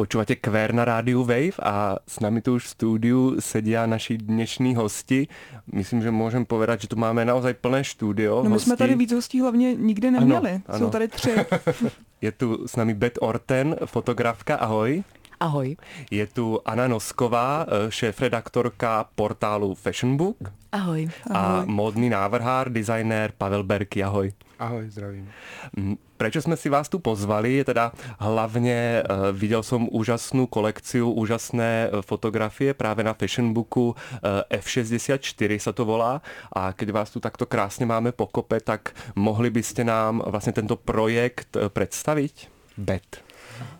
Počúvate Kvér na rádiu Wave a s nami tu už v studiu sedia naši dnešní hosti. Myslím, že můžem povedať, že tu máme naozaj plné studio. No my hostí. jsme tady víc hostí hlavně nikdy neměli. Ano, ano. Jsou tady tři. Je tu s nami Bet Orten, fotografka, ahoj. Ahoj. Je tu Anna Nosková, eh, šéf-redaktorka portálu Fashion Book. Ahoj. A módny návrhár, designér Pavel Berky, ahoj. Ahoj, zdravím. Mm, Prečo jsme si vás tu pozvali, je teda hlavně, uh, viděl jsem úžasnou kolekciu, úžasné uh, fotografie právě na Fashion Booku uh, F64 se to volá a keď vás tu takto krásně máme pokope, tak mohli byste nám vlastně tento projekt představit? Bet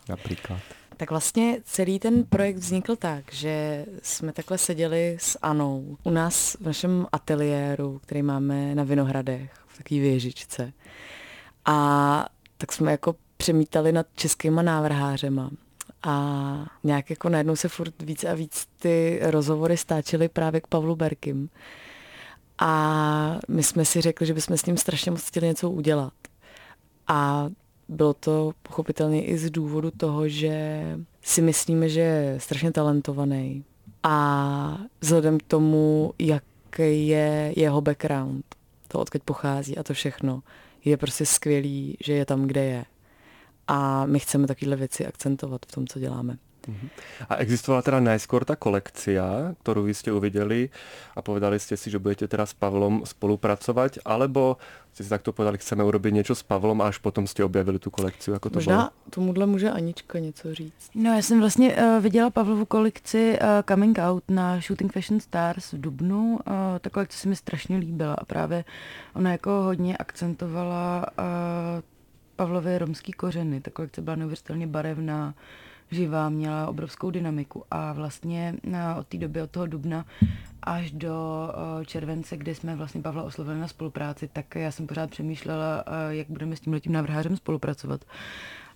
například. Tak vlastně celý ten projekt vznikl tak, že jsme takhle seděli s Anou u nás v našem ateliéru, který máme na Vinohradech, v takové věžičce. A tak jsme jako přemítali nad českýma návrhářema. A nějak jako najednou se furt víc a víc ty rozhovory stáčely právě k Pavlu Berkim. A my jsme si řekli, že bychom s ním strašně moc chtěli něco udělat. A bylo to pochopitelně i z důvodu toho, že si myslíme, že je strašně talentovaný. A vzhledem k tomu, jaký je jeho background, to odkud pochází a to všechno, je prostě skvělý, že je tam, kde je. A my chceme takovéhle věci akcentovat v tom, co děláme. A existovala teda najskôr ta kolekcia, ktorú vy ste uvideli a povedali ste si, že budete teda s Pavlom spolupracovať, alebo ste si takto povedali, chceme urobiť niečo s Pavlom a až potom ste objavili tu kolekciu, jako to Možná bylo? tomuhle může Anička něco říct. No já jsem vlastně uh, viděla Pavlovu kolekci uh, Coming Out na Shooting Fashion Stars v Dubnu. Uh, ta kolekce se mi strašně líbila a právě ona jako hodně akcentovala uh, Pavlovy romský kořeny. Ta kolekce byla neuvěřitelně barevná, živá, měla obrovskou dynamiku a vlastně uh, od té doby, od toho dubna až do uh, července, kdy jsme vlastně Pavla oslovili na spolupráci, tak já jsem pořád přemýšlela, uh, jak budeme s tímhletím návrhářem spolupracovat.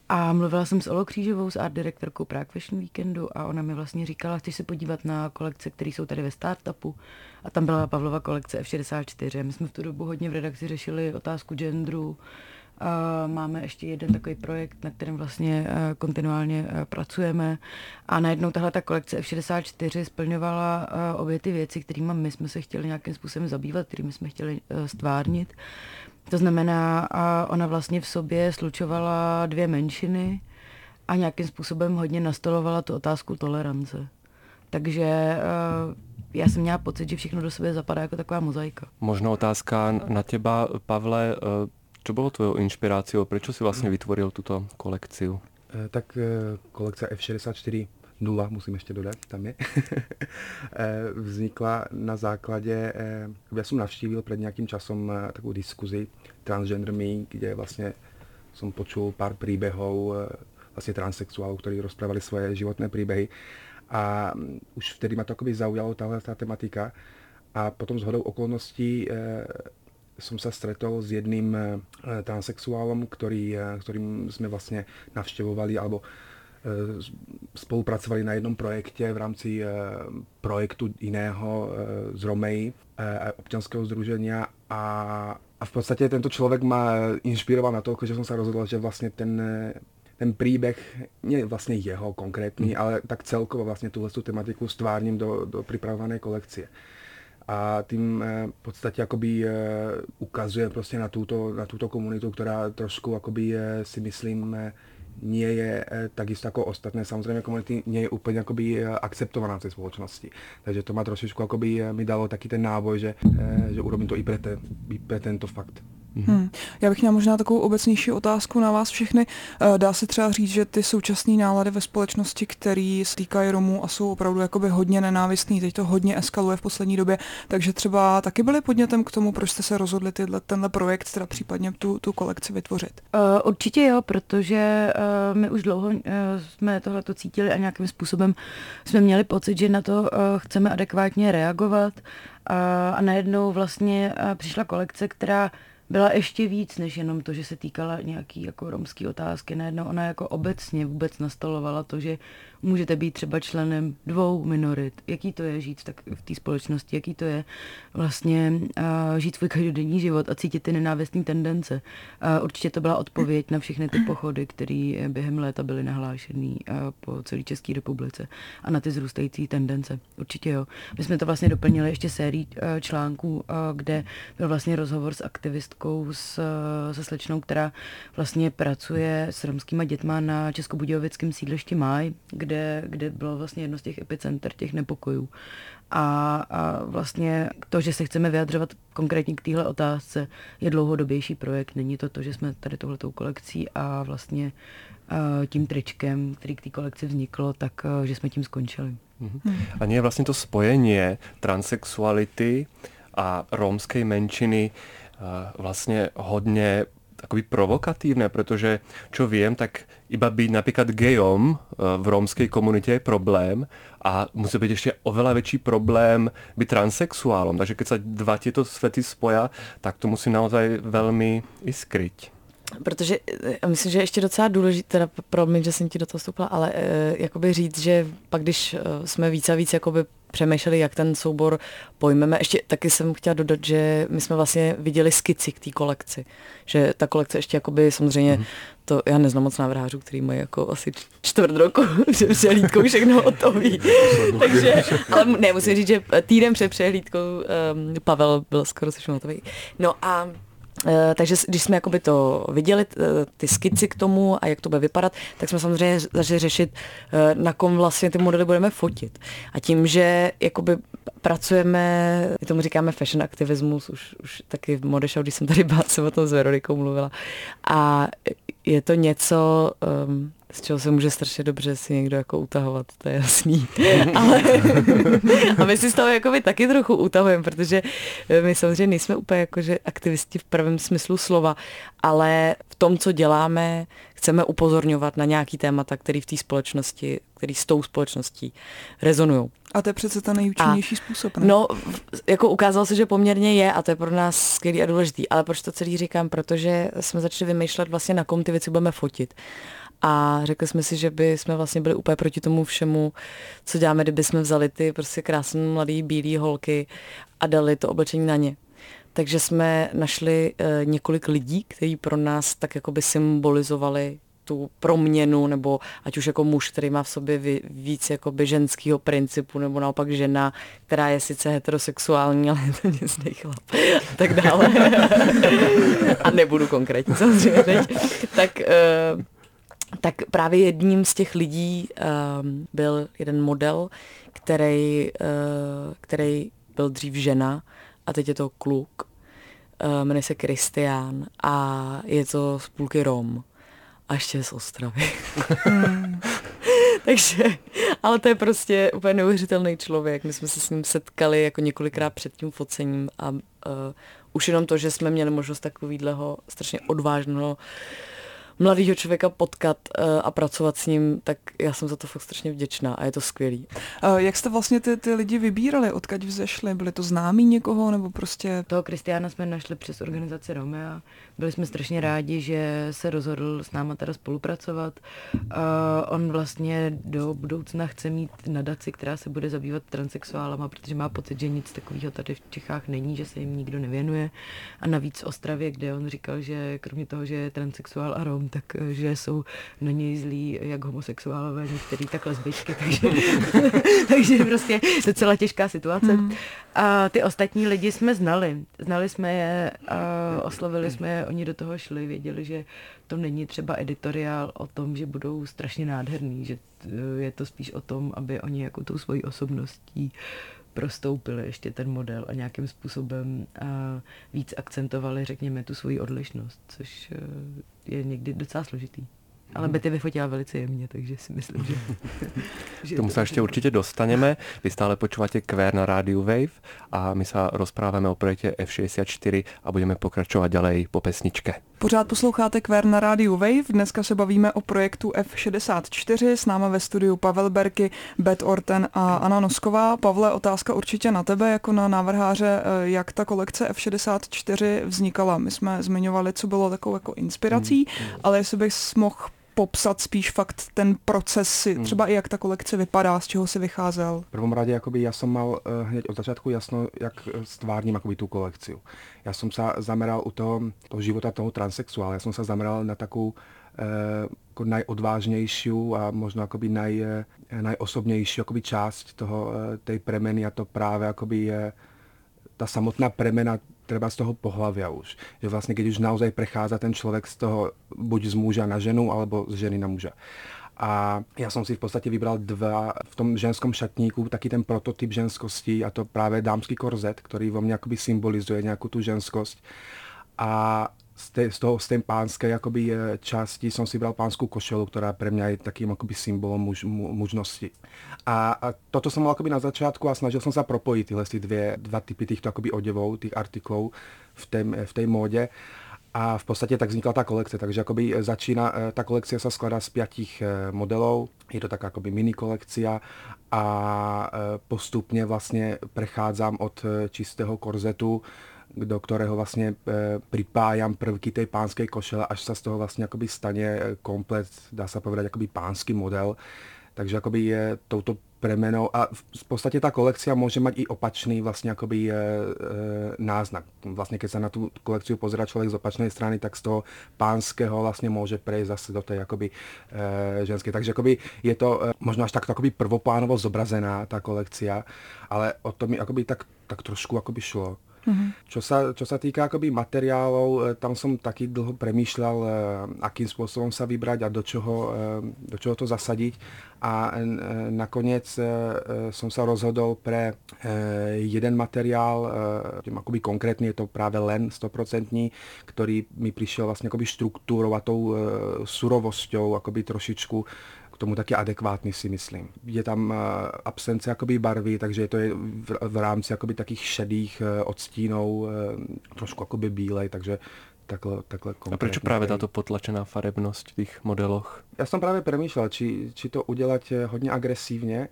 A mluvila jsem s Olou Křížovou, s art direktorkou Prague Fashion Weekendu a ona mi vlastně říkala, chceš se podívat na kolekce, které jsou tady ve startupu. A tam byla Pavlova kolekce F64. My jsme v tu dobu hodně v redakci řešili otázku genderu. Máme ještě jeden takový projekt, na kterém vlastně eh, kontinuálně eh, pracujeme. A najednou tahle ta kolekce F64 splňovala eh, obě ty věci, kterými my jsme se chtěli nějakým způsobem zabývat, kterými jsme chtěli stvárnit. To znamená, ona vlastně v sobě slučovala dvě menšiny a nějakým způsobem hodně nastolovala tu otázku tolerance. Takže já jsem měla pocit, že všechno do sebe zapadá jako taková mozaika. Možno otázka na teba, Pavle. Čo bylo tvojou inšpiráciou? Proč si vlastně vytvoril tuto kolekciu? Tak kolekce F64 nula, musím ještě dodat, tam je, vznikla na základě, já jsem navštívil před nějakým časom takovou diskuzi Transgender Me, kde vlastně jsem počul pár příběhů vlastně transsexuálů, kteří rozprávali svoje životné příběhy a už vtedy ma to zaujalo tahle tá tematika a potom z hodou okolností som sa stretol s jedným transexuálom, ktorý, ktorým sme vlastne navštevovali alebo spolupracovali na jednom projekte v rámci projektu iného z Romej, občanského združenia a, a v podstate tento človek ma inšpiroval na to, že som sa rozhodol, že vlastne ten, ten príbeh, nie vlastne jeho konkrétny, mm. ale tak celkovo vlastne túhle tematiku stvárním do, do pripravovanej kolekcie a tým v podstatě akoby ukazuje prostě na túto, na túto komunitu, která trošku akoby si myslím nie je takisto ako ostatné samozrejme komunity nie je úplne akoby akceptovaná v tej spoločnosti. Takže to ma trošičku akoby mi dalo taký ten náboj, že, že urobím to i te, i pre tento fakt. Hmm. Já bych měla možná takovou obecnější otázku na vás všechny. Dá se třeba říct, že ty současné nálady ve společnosti, které se týkají Romů a jsou opravdu jakoby hodně nenávistný, teď to hodně eskaluje v poslední době, takže třeba taky byly podnětem k tomu, proč jste se rozhodli tyhle, tenhle projekt, teda případně tu, tu kolekci vytvořit? Uh, určitě jo, protože uh, my už dlouho uh, jsme tohle to cítili a nějakým způsobem jsme měli pocit, že na to uh, chceme adekvátně reagovat uh, a najednou vlastně uh, přišla kolekce, která byla ještě víc, než jenom to, že se týkala nějaký jako romský otázky. Najednou ona jako obecně vůbec nastolovala to, že můžete být třeba členem dvou minorit. Jaký to je žít tak v té společnosti, jaký to je vlastně uh, žít svůj každodenní život a cítit ty nenávistné tendence. Uh, určitě to byla odpověď na všechny ty pochody, které během léta byly nahlášené uh, po celé České republice a na ty zrůstající tendence. Určitě jo. My jsme to vlastně doplnili ještě sérií uh, článků, uh, kde byl vlastně rozhovor s aktivistkou, s, uh, se slečnou, která vlastně pracuje s romskýma dětma na Českobudějovickém sídlišti Maj, kde kde, kde bylo vlastně jedno z těch epicenter těch nepokojů. A, a vlastně to, že se chceme vyjadřovat konkrétně k téhle otázce, je dlouhodobější projekt. Není to to, že jsme tady tohletou kolekcí a vlastně tím tričkem, který k té kolekci vzniklo, tak že jsme tím skončili. Mhm. A nie je vlastně to spojení transexuality a rómské menšiny vlastně hodně takový provokatívne, pretože čo viem, tak iba byť napríklad gejom eh, v rómskej komunite je problém a musí byť ešte oveľa väčší problém byť transexuálom. Takže keď sa dva tieto svety spoja, tak to musí naozaj veľmi iskryť. Protože eh, myslím, že ještě docela důležité, teda promiň, že jsem ti do toho vstoupila, ale e, jakoby říct, že pak když jsme víc a víc jakoby přemýšleli, jak ten soubor pojmeme. Ještě taky jsem chtěla dodat, že my jsme vlastně viděli skici k té kolekci. Že ta kolekce ještě jakoby samozřejmě mm-hmm. to, já neznám moc návrhářů, který mají jako asi čtvrt roku, že přehlídkou všechno hotový. Takže, ale ne, musím říct, že týden před přehlídkou um, Pavel byl skoro se hotový. No a takže když jsme jakoby to viděli, eh, ty skici k tomu a jak to bude vypadat, tak jsme samozřejmě začali řešit, eh, na kom vlastně ty modely budeme fotit. A tím, že jakoby pracujeme, my tomu říkáme fashion aktivismus, už, už taky v Modešau, když jsem tady byla, jsem o tom s Veronikou mluvila. A je to něco, um, z čeho se může strašně dobře si někdo jako utahovat, to je jasný. Ale a my si z toho jako by taky trochu utahujeme, protože my samozřejmě nejsme úplně jako, že aktivisti v prvém smyslu slova, ale v tom, co děláme, chceme upozorňovat na nějaký témata, který v té společnosti, který s tou společností rezonují. A to je přece ten nejúčinnější a, způsob, ne? No, jako ukázalo se, že poměrně je a to je pro nás skvělý a důležitý. Ale proč to celý říkám? Protože jsme začali vymýšlet vlastně, na kom ty věci budeme fotit. A řekli jsme si, že by jsme vlastně byli úplně proti tomu všemu, co děláme, kdyby jsme vzali ty prostě krásné mladé bílé holky a dali to oblečení na ně. Takže jsme našli e, několik lidí, kteří pro nás tak jako by symbolizovali tu proměnu, nebo ať už jako muž, který má v sobě víc jakoby ženského principu, nebo naopak žena, která je sice heterosexuální, ale je to něznej chlap a tak dále. a nebudu konkrétní samozřejmě teď. Tak uh, tak právě jedním z těch lidí um, byl jeden model, který, uh, který byl dřív žena a teď je to kluk. Uh, jmenuje se Kristián a je to z půlky Rom a ještě z Ostravy. Hmm. Takže, ale to je prostě úplně neuvěřitelný člověk. My jsme se s ním setkali jako několikrát před tím focením a uh, už jenom to, že jsme měli možnost takovýhleho strašně odvážného mladého člověka potkat uh, a pracovat s ním, tak já jsem za to fakt strašně vděčná a je to skvělý. Uh, jak jste vlastně ty, ty lidi vybírali, odkud vzešli? Byli to známí někoho nebo prostě... Toho Kristiána jsme našli přes organizaci Romea. Byli jsme strašně rádi, že se rozhodl s náma teda spolupracovat. On vlastně do budoucna chce mít nadaci, která se bude zabývat transexuálama, protože má pocit, že nic takového tady v Čechách není, že se jim nikdo nevěnuje. A navíc v Ostravě, kde on říkal, že kromě toho, že je transexuál a Rom, tom, takže jsou na něj zlí jak homosexuálové, některý tak lesbičky, takže, takže prostě docela těžká situace. Hmm. A ty ostatní lidi jsme znali. Znali jsme je, a oslovili jsme je, oni do toho šli, věděli, že to není třeba editoriál o tom, že budou strašně nádherný, že je to spíš o tom, aby oni jako tou svojí osobností prostoupili ještě ten model a nějakým způsobem víc akcentovali, řekněme, tu svoji odlišnost, což e, je někdy docela složitý. Ale Betty vyfotila velice jemně, takže si myslím, že... že tomu se ještě určitě dostaneme. Vy stále počúvate Quer na rádiu Wave a my se rozpráváme o projekte F64 a budeme pokračovat ďalej po pesničke. Pořád posloucháte Quer na rádiu Wave. Dneska se bavíme o projektu F64. S náma ve studiu Pavel Berky, Bet Orten a Anna Nosková. Pavle, otázka určitě na tebe jako na návrháře, eh, jak ta kolekce F64 vznikala. My jsme zmiňovali, co bylo takovou jako inspirací, hmm. ale jestli bys mohl popsat spíš fakt ten proces, hmm. třeba i jak ta kolekce vypadá, z čeho si vycházel? V prvom rade jakoby ja som mal uh, hneď od začátku jasno, jak stvárním akoby tú kolekciu. Ja som sa zameral u toho, toho života toho transexuála, ja som sa zameral na takú uh, ako najodvážnejšiu a možno akoby naj, uh, najosobnější akoby část toho, uh, tej premeny a to práve akoby uh, ta samotná premena treba z toho pohlavia už. Že vlastne keď už naozaj prechádza ten človek z toho buď z muža na ženu, alebo z ženy na muža. A já jsem si v podstatě vybral dva v tom ženskom šatníku, taky ten prototyp ženskosti a to právě dámský korzet, který vo mně symbolizuje nějakou tu ženskost. A z, z toho, z té pánské jakoby, eh, části jsem si bral pánskou košelu, která pre mě je takým jakoby symbolem muž, mu, mužnosti. A, a toto jsem jakoby na začátku a snažil jsem se propojit tyhle dvě, dva typy těchto jakoby oděvů, těch artiklů v té, v té módě. A v podstatě tak vznikla ta kolekce, takže jakoby začíná, eh, ta kolekce se skladá z pětích eh, modelů, je to tak jakoby mini kolekcia a postupně vlastně prechádzám od čistého korzetu do ktorého vlastně e, pripájam prvky tej pánskej košele, až sa z toho vlastně akoby stane e, komplet, dá sa povedať, akoby pánsky model. Takže akoby je touto premenou a v podstate tá kolekcia môže mať i opačný vlastne akoby e, e, náznak. Vlastne keď sa na tú kolekciu pozera človek z opačnej strany, tak z toho pánskeho vlastne môže prejsť zase do tej akoby e, ženskej. Takže akoby je to e, možno až takto akoby prvoplánovo zobrazená tá kolekcia, ale o to mi akoby tak, tak trošku akoby šlo. Mm-hmm. Čo, sa, čo sa týka akoby materiálov, e, tam som taky dlho premýšľal, e, akým spôsobom sa vybrať a do čoho, e, do čoho to zasadiť. A nakoniec som sa rozhodol pre jeden materiál, akoby konkrétne je to práve len 100%, ktorý mi prišiel vlastne akoby štruktúrou a tou surovosťou akoby trošičku k tomu taky adekvátní si myslím. Je tam eh, absence jakoby barvy, takže to je v, v rámci jakoby takých šedých eh, odstínů, eh, trošku jakoby bílej, takže takhle, takhle A proč právě tato potlačená farebnost v těch modeloch? Já jsem právě přemýšlel, či, či to udělat hodně agresívně,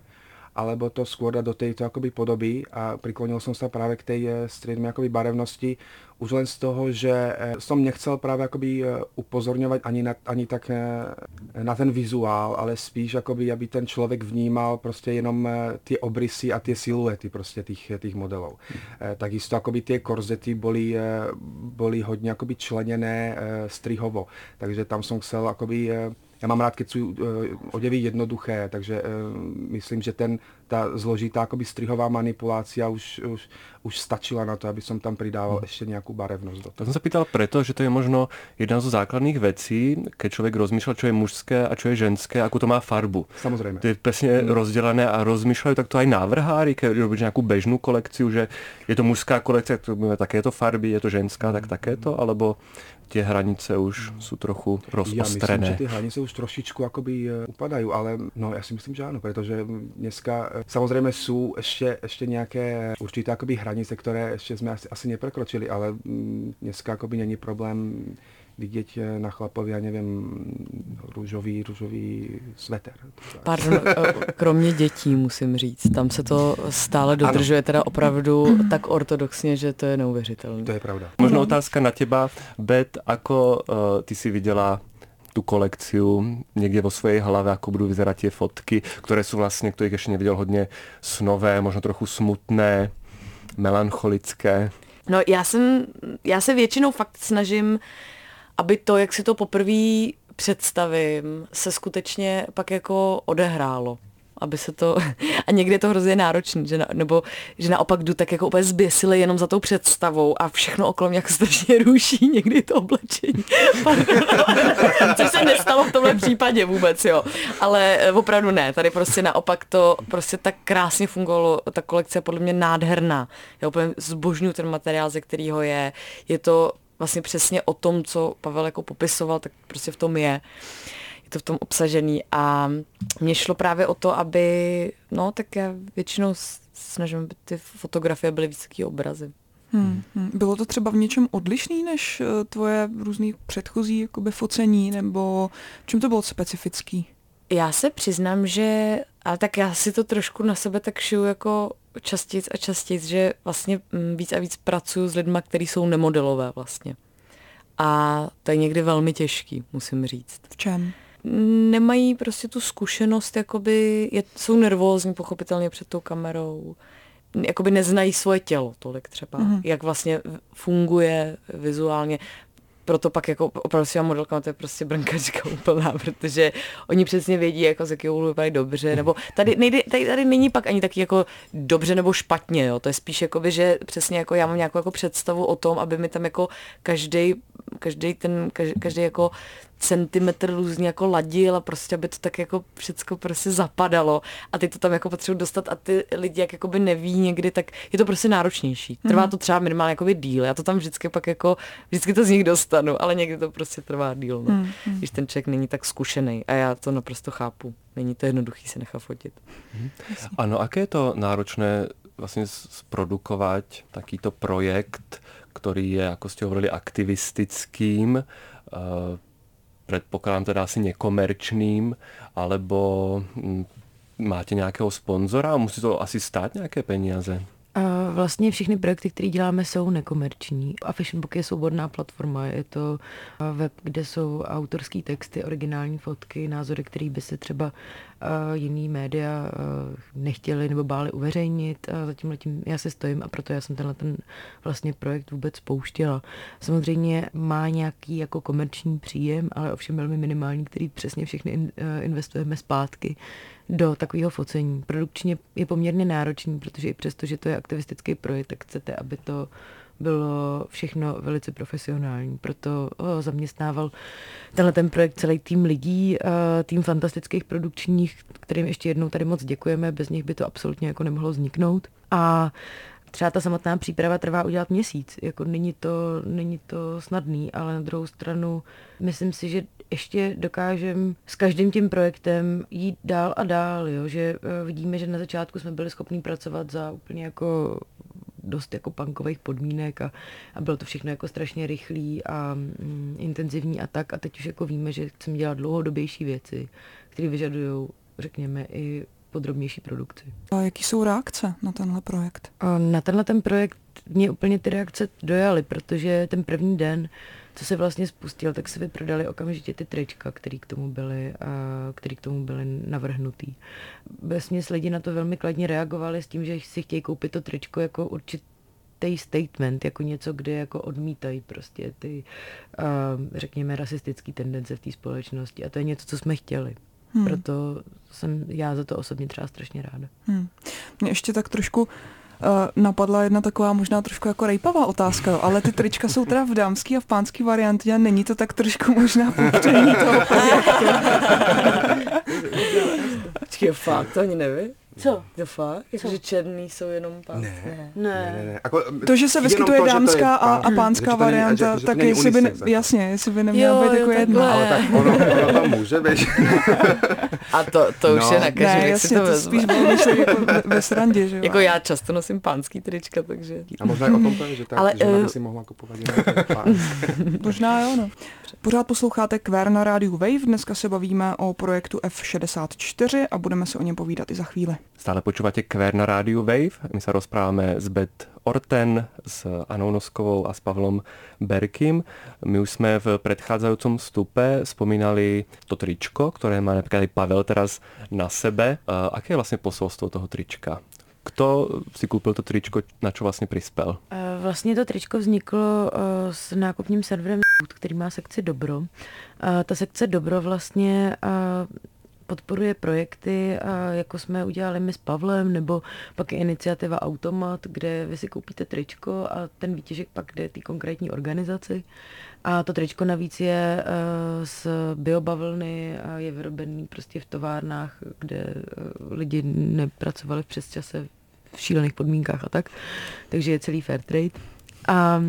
alebo to skôr do tejto akoby podoby a priklonil som sa práve k tej eh, striedme akoby barevnosti už len z toho, že eh, som nechcel práve akoby eh, upozorňovať ani, na, ani tak na ten vizuál, ale spíš akoby, aby ten člověk vnímal prostě jenom ty obrysy a ty siluety prostě těch, těch modelů. Hmm. Takisto akoby tie korzety boli, boli hodně akoby členěné strihovo, takže tam som chcel akoby já mám rád, jsou uh, oděvy jednoduché, takže uh, myslím, že ten, ta zložitá akoby strihová manipulácia už, už, už stačila na to, aby som tam pridával hmm. ešte nejakú barevnosť do toho. To som sa pýtal preto, že to je možno jedna zo základných vecí, keď človek rozmýšľa, čo je mužské a čo je ženské, akú to má farbu. Samozrejme. To je presne hmm. rozdelené a rozmýšľajú takto aj návrhári, keď robíš nejakú bežnú kolekciu, že je to mužská kolekcia, to takéto farby, je to ženská, tak takéto, alebo ty hranice už jsou trochu rozostrené. Já myslím, že ty hranice už trošičku akoby eh, upadají, ale no já si myslím, že ano, protože dneska eh, samozřejmě jsou ještě, ještě nějaké určité akoby hranice, které ještě jsme asi, asi neprekročili, ale mm, dneska akoby není problém vidět eh, na chlapovi, já nevím, růžový, růžový sveter. Pardon, kromě dětí musím říct, tam se to stále dodržuje ano. teda opravdu tak ortodoxně, že to je neuvěřitelné. To je pravda. Možná otázka na těba, Bet, ako uh, ty si viděla tu kolekciu někde vo svojej hlave, ako budú vyzerať tie fotky, ktoré sú vlastne, ktorých ešte nevidel hodně snové, možno trochu smutné, melancholické. No já jsem, já se většinou fakt snažím aby to, jak si to poprvé představím, se skutečně pak jako odehrálo aby se to, a někdy je to hrozně náročný, že na, nebo že naopak jdu tak jako úplně zběsile jenom za tou představou a všechno okolo mě jako strašně ruší někdy to oblečení. Což se nestalo v tomhle případě vůbec, jo. Ale eh, opravdu ne, tady prostě naopak to prostě tak krásně fungovalo, ta kolekce je podle mě nádherná. Já úplně zbožňuji ten materiál, ze kterého je. Je to vlastně přesně o tom, co Pavel jako popisoval, tak prostě v tom je to v tom obsažený a mně šlo právě o to, aby, no tak já většinou snažím, aby ty fotografie byly víc obrazy. Hmm, hmm. Bylo to třeba v něčem odlišný než eh, tvoje různý předchozí jakoby, focení, nebo v čem to bylo specifický? Já se přiznám, že, ale tak já si to trošku na sebe tak šiju jako častěji a častěji, že vlastně mm, víc a víc pracuji s lidmi, kteří jsou nemodelové vlastně. A to je někdy velmi těžký, musím říct. V čem? Nemají prostě tu zkušenost, jakoby, je, jsou nervózní pochopitelně před tou kamerou, jakoby neznají svoje tělo tolik třeba, mm-hmm. jak vlastně funguje vizuálně proto pak jako opravdu si modelka, to je prostě brnkačka úplná, protože oni přesně vědí, jako z jakého úhlu vypadají dobře, nebo tady, nejde, tady, tady není pak ani taky jako dobře nebo špatně, jo. to je spíš jako by, že přesně jako já mám nějakou jako představu o tom, aby mi tam jako každý každý ten, každý jako centimetr různě jako ladil a prostě, aby to tak jako všecko prostě zapadalo a ty to tam jako potřebuji dostat a ty lidi jak jakoby neví někdy, tak je to prostě náročnější. Trvá mhm. to třeba minimálně jakoby díl, já to tam vždycky pak jako, vždycky to z nich dostanu, ale někdy to prostě trvá díl, no. Mm. Když ten člověk není tak zkušený a já to naprosto chápu. Není to jednoduchý se nechat fotit. Mm. Ano, aké je to náročné vlastně zprodukovat takýto projekt, který je, jako jste hovorili, aktivistickým, predpokladám teda asi nekomerčným, alebo hm, máte nějakého sponzora a musí to asi stát nějaké peníze? Vlastně všechny projekty, které děláme, jsou nekomerční. A Fashionbook je svobodná platforma. Je to web, kde jsou autorské texty, originální fotky, názory, které by se třeba jiný média nechtěli nebo báli uveřejnit. Zatím letím já se stojím a proto já jsem tenhle ten vlastně projekt vůbec pouštěla. Samozřejmě má nějaký jako komerční příjem, ale ovšem velmi minimální, který přesně všechny investujeme zpátky do takového focení. Produkčně je poměrně náročný, protože i přesto, že to je aktivistický projekt, tak chcete, aby to bylo všechno velice profesionální. Proto o, zaměstnával tenhle ten projekt celý tým lidí, tým fantastických produkčních, kterým ještě jednou tady moc děkujeme, bez nich by to absolutně jako nemohlo vzniknout. A třeba ta samotná příprava trvá udělat měsíc. Jako není to, není to snadný, ale na druhou stranu myslím si, že ještě dokážeme s každým tím projektem jít dál a dál, jo? že eh, vidíme, že na začátku jsme byli schopni pracovat za úplně jako dost jako punkových podmínek a, a bylo to všechno jako strašně rychlý a mm, intenzivní a tak a teď už jako víme, že chceme dělat dlouhodobější věci, které vyžadují, řekněme, i podrobnější produkci. A jaký jsou reakce na tenhle projekt? Na tenhle ten projekt mě úplně ty reakce dojaly, protože ten první den co se vlastně spustil, tak se vyprodali okamžitě ty trička, které k tomu byly, který k tomu byly navrhnutý. Vesměs lidi na to velmi kladně reagovali s tím, že si chtějí koupit to tričko jako určitý statement, jako něco, kde jako odmítají prostě ty, řekněme, rasistické tendence v té společnosti. A to je něco, co jsme chtěli. Hmm. Proto jsem já za to osobně třeba strašně ráda. Hmm. Mě ještě tak trošku Eh, napadla jedna taková možná trošku jako rejpavá otázka, jo, ale ty trička jsou teda v dámský a v pánský variantě a není to tak trošku možná popření toho projektu. Počkej, fakt, to ani nevím. Co? To fakt? Jakože černý jsou jenom pánské? Ne. Ne. ne. ne, ne. Ako, to, že se vyskytuje to, dámská a, a pánská varianta, tak jestli by, ne, jasně, jestli by nemělo být jako jedna. Ale tak ono, ono to může být. a to, to už no. je na každý, ne, jasně, to, to spíš bylo jako ve, ve srandě, že jo. Jako já často nosím pánský trička, takže... A možná i o tom to je, že ta Ale, žena by si mohla kupovat Možná jo, no. Pořád posloucháte Queer na rádiu Wave, dneska se bavíme o projektu F64 a budeme se o něm povídat i za chvíli. Stále počúvate Kvér na rádiu Wave. My sa rozprávame s Bet Orten, s Anou Noskovou a s Pavlom Berkim. My už jsme v predchádzajúcom vstupe spomínali to tričko, ktoré má napríklad aj Pavel teraz na sebe. Aké je vlastne posolstvo toho trička? Kto si koupil to tričko, na čo vlastně prispel? Vlastně to tričko vzniklo s nákupním serverem, který má sekci Dobro. Ta sekce Dobro vlastně podporuje projekty, jako jsme udělali my s Pavlem, nebo pak je iniciativa Automat, kde vy si koupíte tričko a ten výtěžek pak jde té konkrétní organizaci. A to tričko navíc je z biobavlny a je vyrobený prostě v továrnách, kde lidi nepracovali v přesčase v šílených podmínkách a tak. Takže je celý fair trade. A, a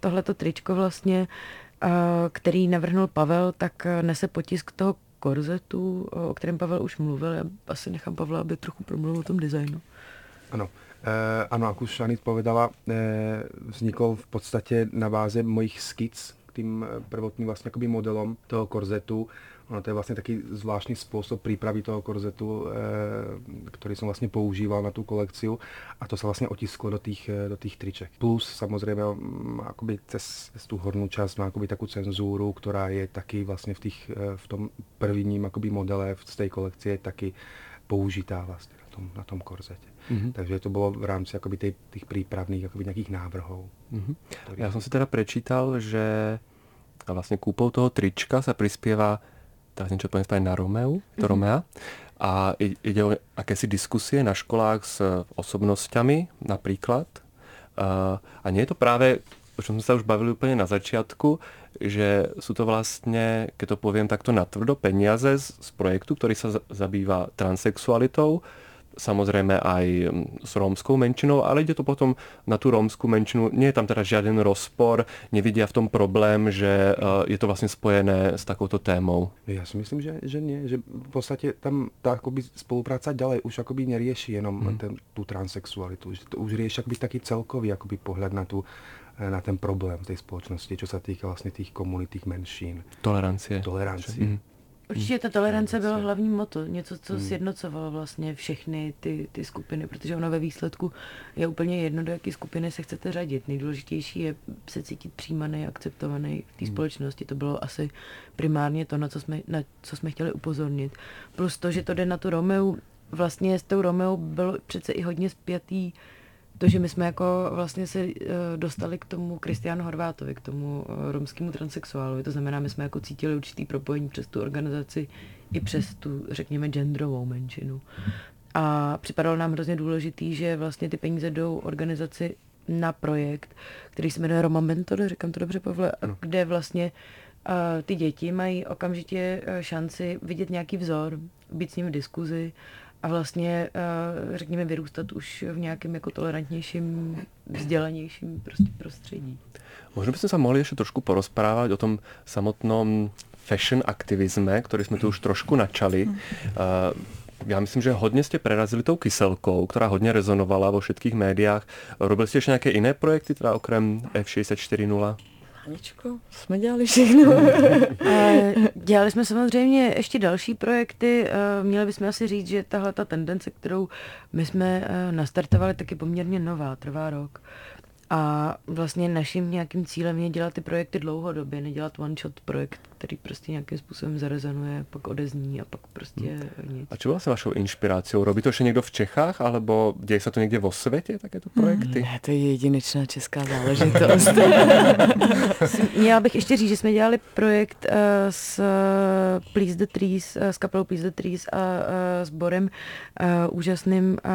tohleto tričko vlastně který navrhnul Pavel, tak nese potisk toho korzetu, o kterém Pavel už mluvil. Já asi nechám Pavla, aby trochu promluvil o tom designu. Ano. E, ano, jak už Anit povedala, e, vznikl v podstatě na báze mojich skic k tým prvotním vlastně modelom toho korzetu. Ono to je vlastně taky zvláštní způsob přípravy toho korzetu, e, který jsem vlastně používal na tu kolekci a to se vlastně otisklo do těch, do těch triček. Plus samozřejmě mm, akoby cez, cez tu hornou část má akoby takovou cenzuru, která je taky vlastně v, těch, v tom prvním akoby modele z té kolekce je taky použitá vlastně na tom, na tom korzetě. Mm-hmm. Takže to bylo v rámci jakoby těch, těch přípravných jakoby nějakých návrhů. Mm-hmm. Já jsem si teda prečítal, že vlastně kúpou toho trička se přispěvá tak něco poviem na Romeu, to mm-hmm. Romea. A ide o akési diskusie na školách s osobnostiami například. A nie je to právě, o čom jsme se už bavili úplně na začátku, že jsou to vlastně, keď to poviem takto natvrdo, peniaze z, z projektu, který se zabývá transexualitou, samozrejme aj s rómskou menšinou, ale ide to potom na tú rómskú menšinu. Nie je tam teda žiaden rozpor, nevidia v tom problém, že eh, je to vlastně spojené s takouto témou. Já si myslím, že, že nie, že v podstatě tam ta akoby spolupráce ďalej už akoby nerieši jenom hmm. ten, tu transexualitu, že to už rieši akoby taký celkový akoby pohled na tu eh, na ten problém té společnosti, co se týká vlastně těch komunitých menšin. Tolerancie. Tolerancie. Mm. Určitě ta tolerance bylo hlavní moto, něco, co hmm. sjednocovalo vlastně všechny ty, ty skupiny, protože ono ve výsledku je úplně jedno, do jaké skupiny se chcete řadit. Nejdůležitější je se cítit přijímaný, akceptovaný v té hmm. společnosti. To bylo asi primárně to, na co, jsme, na co jsme chtěli upozornit. Plus to, že to jde na tu Romeu, vlastně s tou Romeu bylo přece i hodně spjatý to, že my jsme jako vlastně se uh, dostali k tomu Kristiánu Horvátovi, k tomu uh, romskému transexuálovi, to znamená, my jsme jako cítili určitý propojení přes tu organizaci i přes tu, řekněme, genderovou menšinu. A připadalo nám hrozně důležitý, že vlastně ty peníze jdou organizaci na projekt, který se jmenuje Roma Mentor, říkám to dobře, Pavle, no. kde vlastně uh, ty děti mají okamžitě šanci vidět nějaký vzor, být s ním v diskuzi a vlastně, eh, řekněme, vyrůstat už v nějakém jako tolerantnějším, vzdělanějším prostě prostředí. Možná bychom se mohli ještě trošku porozprávat o tom samotnom fashion aktivisme, který jsme tu už trošku načali. Hmm. Já myslím, že hodně jste prerazili tou kyselkou, která hodně rezonovala vo všetkých médiách. Robili jste ještě nějaké jiné projekty, teda okrem F640? Aničko, jsme dělali všechno. dělali jsme samozřejmě ještě další projekty. Eh, měli bychom asi říct, že tahle ta tendence, kterou my jsme eh, nastartovali, tak je poměrně nová, trvá rok. A vlastně naším nějakým cílem je dělat ty projekty dlouhodobě, nedělat one-shot projekt, který prostě nějakým způsobem zarezonuje, pak odezní a pak prostě hmm. nic. A co byla se vašou inspirací? Robí to ještě někdo v Čechách, alebo děje se to někde vo světě, takéto projekty? Hmm, ne, to je jedinečná česká záležitost. Měla bych ještě říct, že jsme dělali projekt uh, s Please the Trees, uh, s kapelou Please the Trees a uh, s Borem uh, úžasným uh,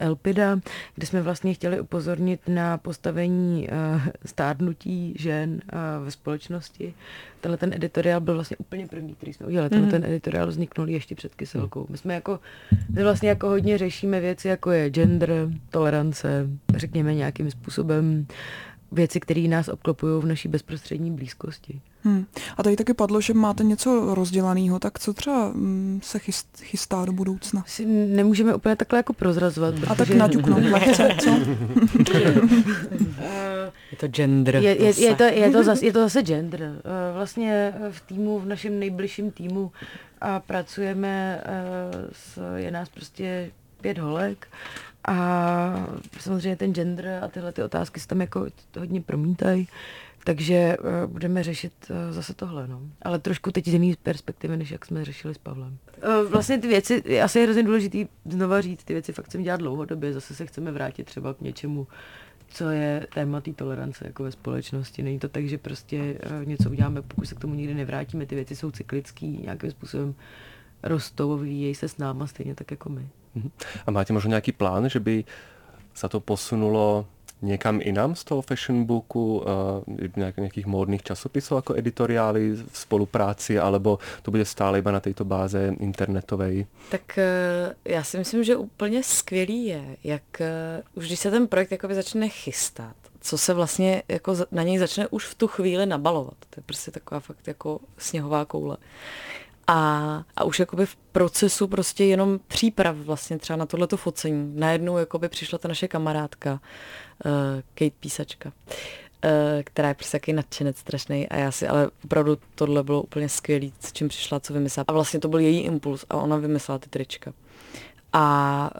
Elpida, kde jsme vlastně chtěli upozornit na postavení uh, stárnutí žen uh, ve společnosti. Tenhle ten editoriál byl vlastně úplně první, který jsme udělali. Mm-hmm. ten editoriál vzniknul ještě před kyselkou. My jsme jako, my vlastně jako hodně řešíme věci, jako je gender, tolerance, řekněme nějakým způsobem věci, které nás obklopují v naší bezprostřední blízkosti. Hmm. A tady taky padlo, že máte něco rozdělaného, tak co třeba mm, se chystá do budoucna? Si nemůžeme úplně takhle jako prozrazovat. Protože... A tak naťuknout lehce, co? je to gender. Je, je, je, to, je, to zase, je to zase gender. Eh, vlastně v týmu, v našem nejbližším týmu a pracujeme, eh, s, je nás prostě pět holek a samozřejmě ten gender a tyhle ty otázky se tam jako hodně promítají. Takže uh, budeme řešit zase tohle, no. Ale trošku teď z jiný perspektivy, než jak jsme řešili s Pavlem. Vlastně ty věci, asi je hrozně důležitý znova říct, ty věci fakt chceme dělat dlouhodobě, zase se chceme vrátit třeba k něčemu, co je téma té tolerance jako ve společnosti. Není to tak, že prostě uh, něco uděláme, pokud se k tomu nikdy nevrátíme, ty věci jsou cyklický, nějakým způsobem rostou, vyvíjejí se s náma stejně tak jako my. Mhm. A máte možná nějaký plán, že by se to posunulo někam jinam z toho fashion booku, uh, nějakých módnych časopisů jako editoriály v spolupráci, alebo to bude stále iba na této báze internetové? Tak uh, já si myslím, že úplně skvělý je, jak uh, už když se ten projekt jakoby začne chystat, co se vlastně jako na něj začne už v tu chvíli nabalovat. To je prostě taková fakt jako sněhová koule. A, a už jakoby v procesu prostě jenom příprav vlastně třeba na tohleto focení. Najednou jakoby přišla ta naše kamarádka, uh, Kate Písačka, uh, která je prostě taky nadšenec strašný a já si, ale opravdu tohle bylo úplně skvělý, s čím přišla, co vymyslela. A vlastně to byl její impuls a ona vymyslela ty trička. A,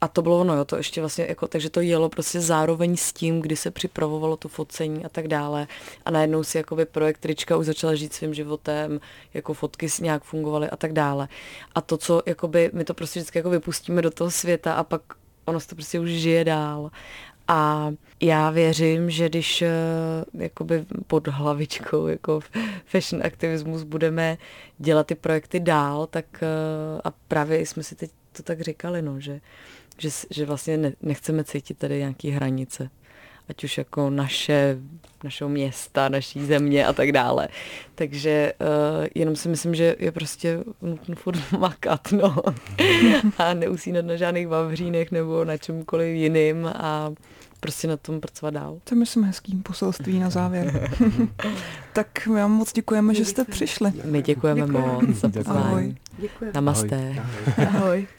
a to bylo ono, jo, to ještě vlastně, jako, takže to jelo prostě zároveň s tím, kdy se připravovalo to focení a tak dále. A najednou si jakoby projekt Trička už začala žít svým životem, jako fotky si nějak fungovaly a tak dále. A to, co jakoby, my to prostě vždycky jako vypustíme do toho světa a pak ono se to prostě už žije dál. A já věřím, že když eh, jakoby pod hlavičkou jako fashion aktivismus budeme dělat ty projekty dál, tak eh, a právě jsme si teď to tak říkali, no, že, že, že vlastně ne, nechceme cítit tady nějaké hranice ať už jako naše, našeho města, naší země a tak dále. Takže uh, jenom si myslím, že je prostě nutno furt makat, no. a neusínat na žádných vavřínech nebo na čemkoliv jiným a prostě na tom pracovat dál. To myslím, hezký poselství na závěr. tak my vám moc děkujeme, že jste přišli. My děkujeme, děkujeme. moc za pozvání. Ahoj. Děkujeme. Namaste. Ahoj. Ahoj.